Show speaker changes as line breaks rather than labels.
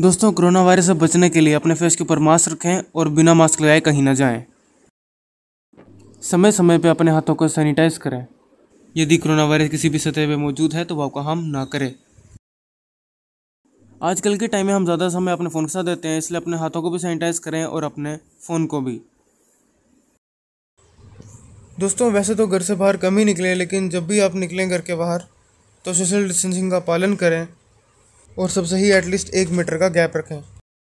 दोस्तों corona virus से बचने के लिए अपने फेस के ऊपर मास्क रखें और बिना मास्क लगाए कहीं ना जाएँ। समय समय पर अपने हाथों को सैनिटाइज करें। यदि कोरोना वायरस किसी भी सतह पर मौजूद है तो वह हम ना करें। आजकल के टाइम में हम ज़्यादा समय अपने फ़ोन के साथ देते हैं, इसलिए अपने हाथों को भी सैनिटाइज करें और अपने फ़ोन को भी। दोस्तों, वैसे तो घर से बाहर कम ही निकलें, लेकिन जब भी आप निकलें घर के बाहर तो सोशल डिस्टेंसिंग का पालन करें। और सबसे ही एटलीस्ट एक मीटर का गैप रखें।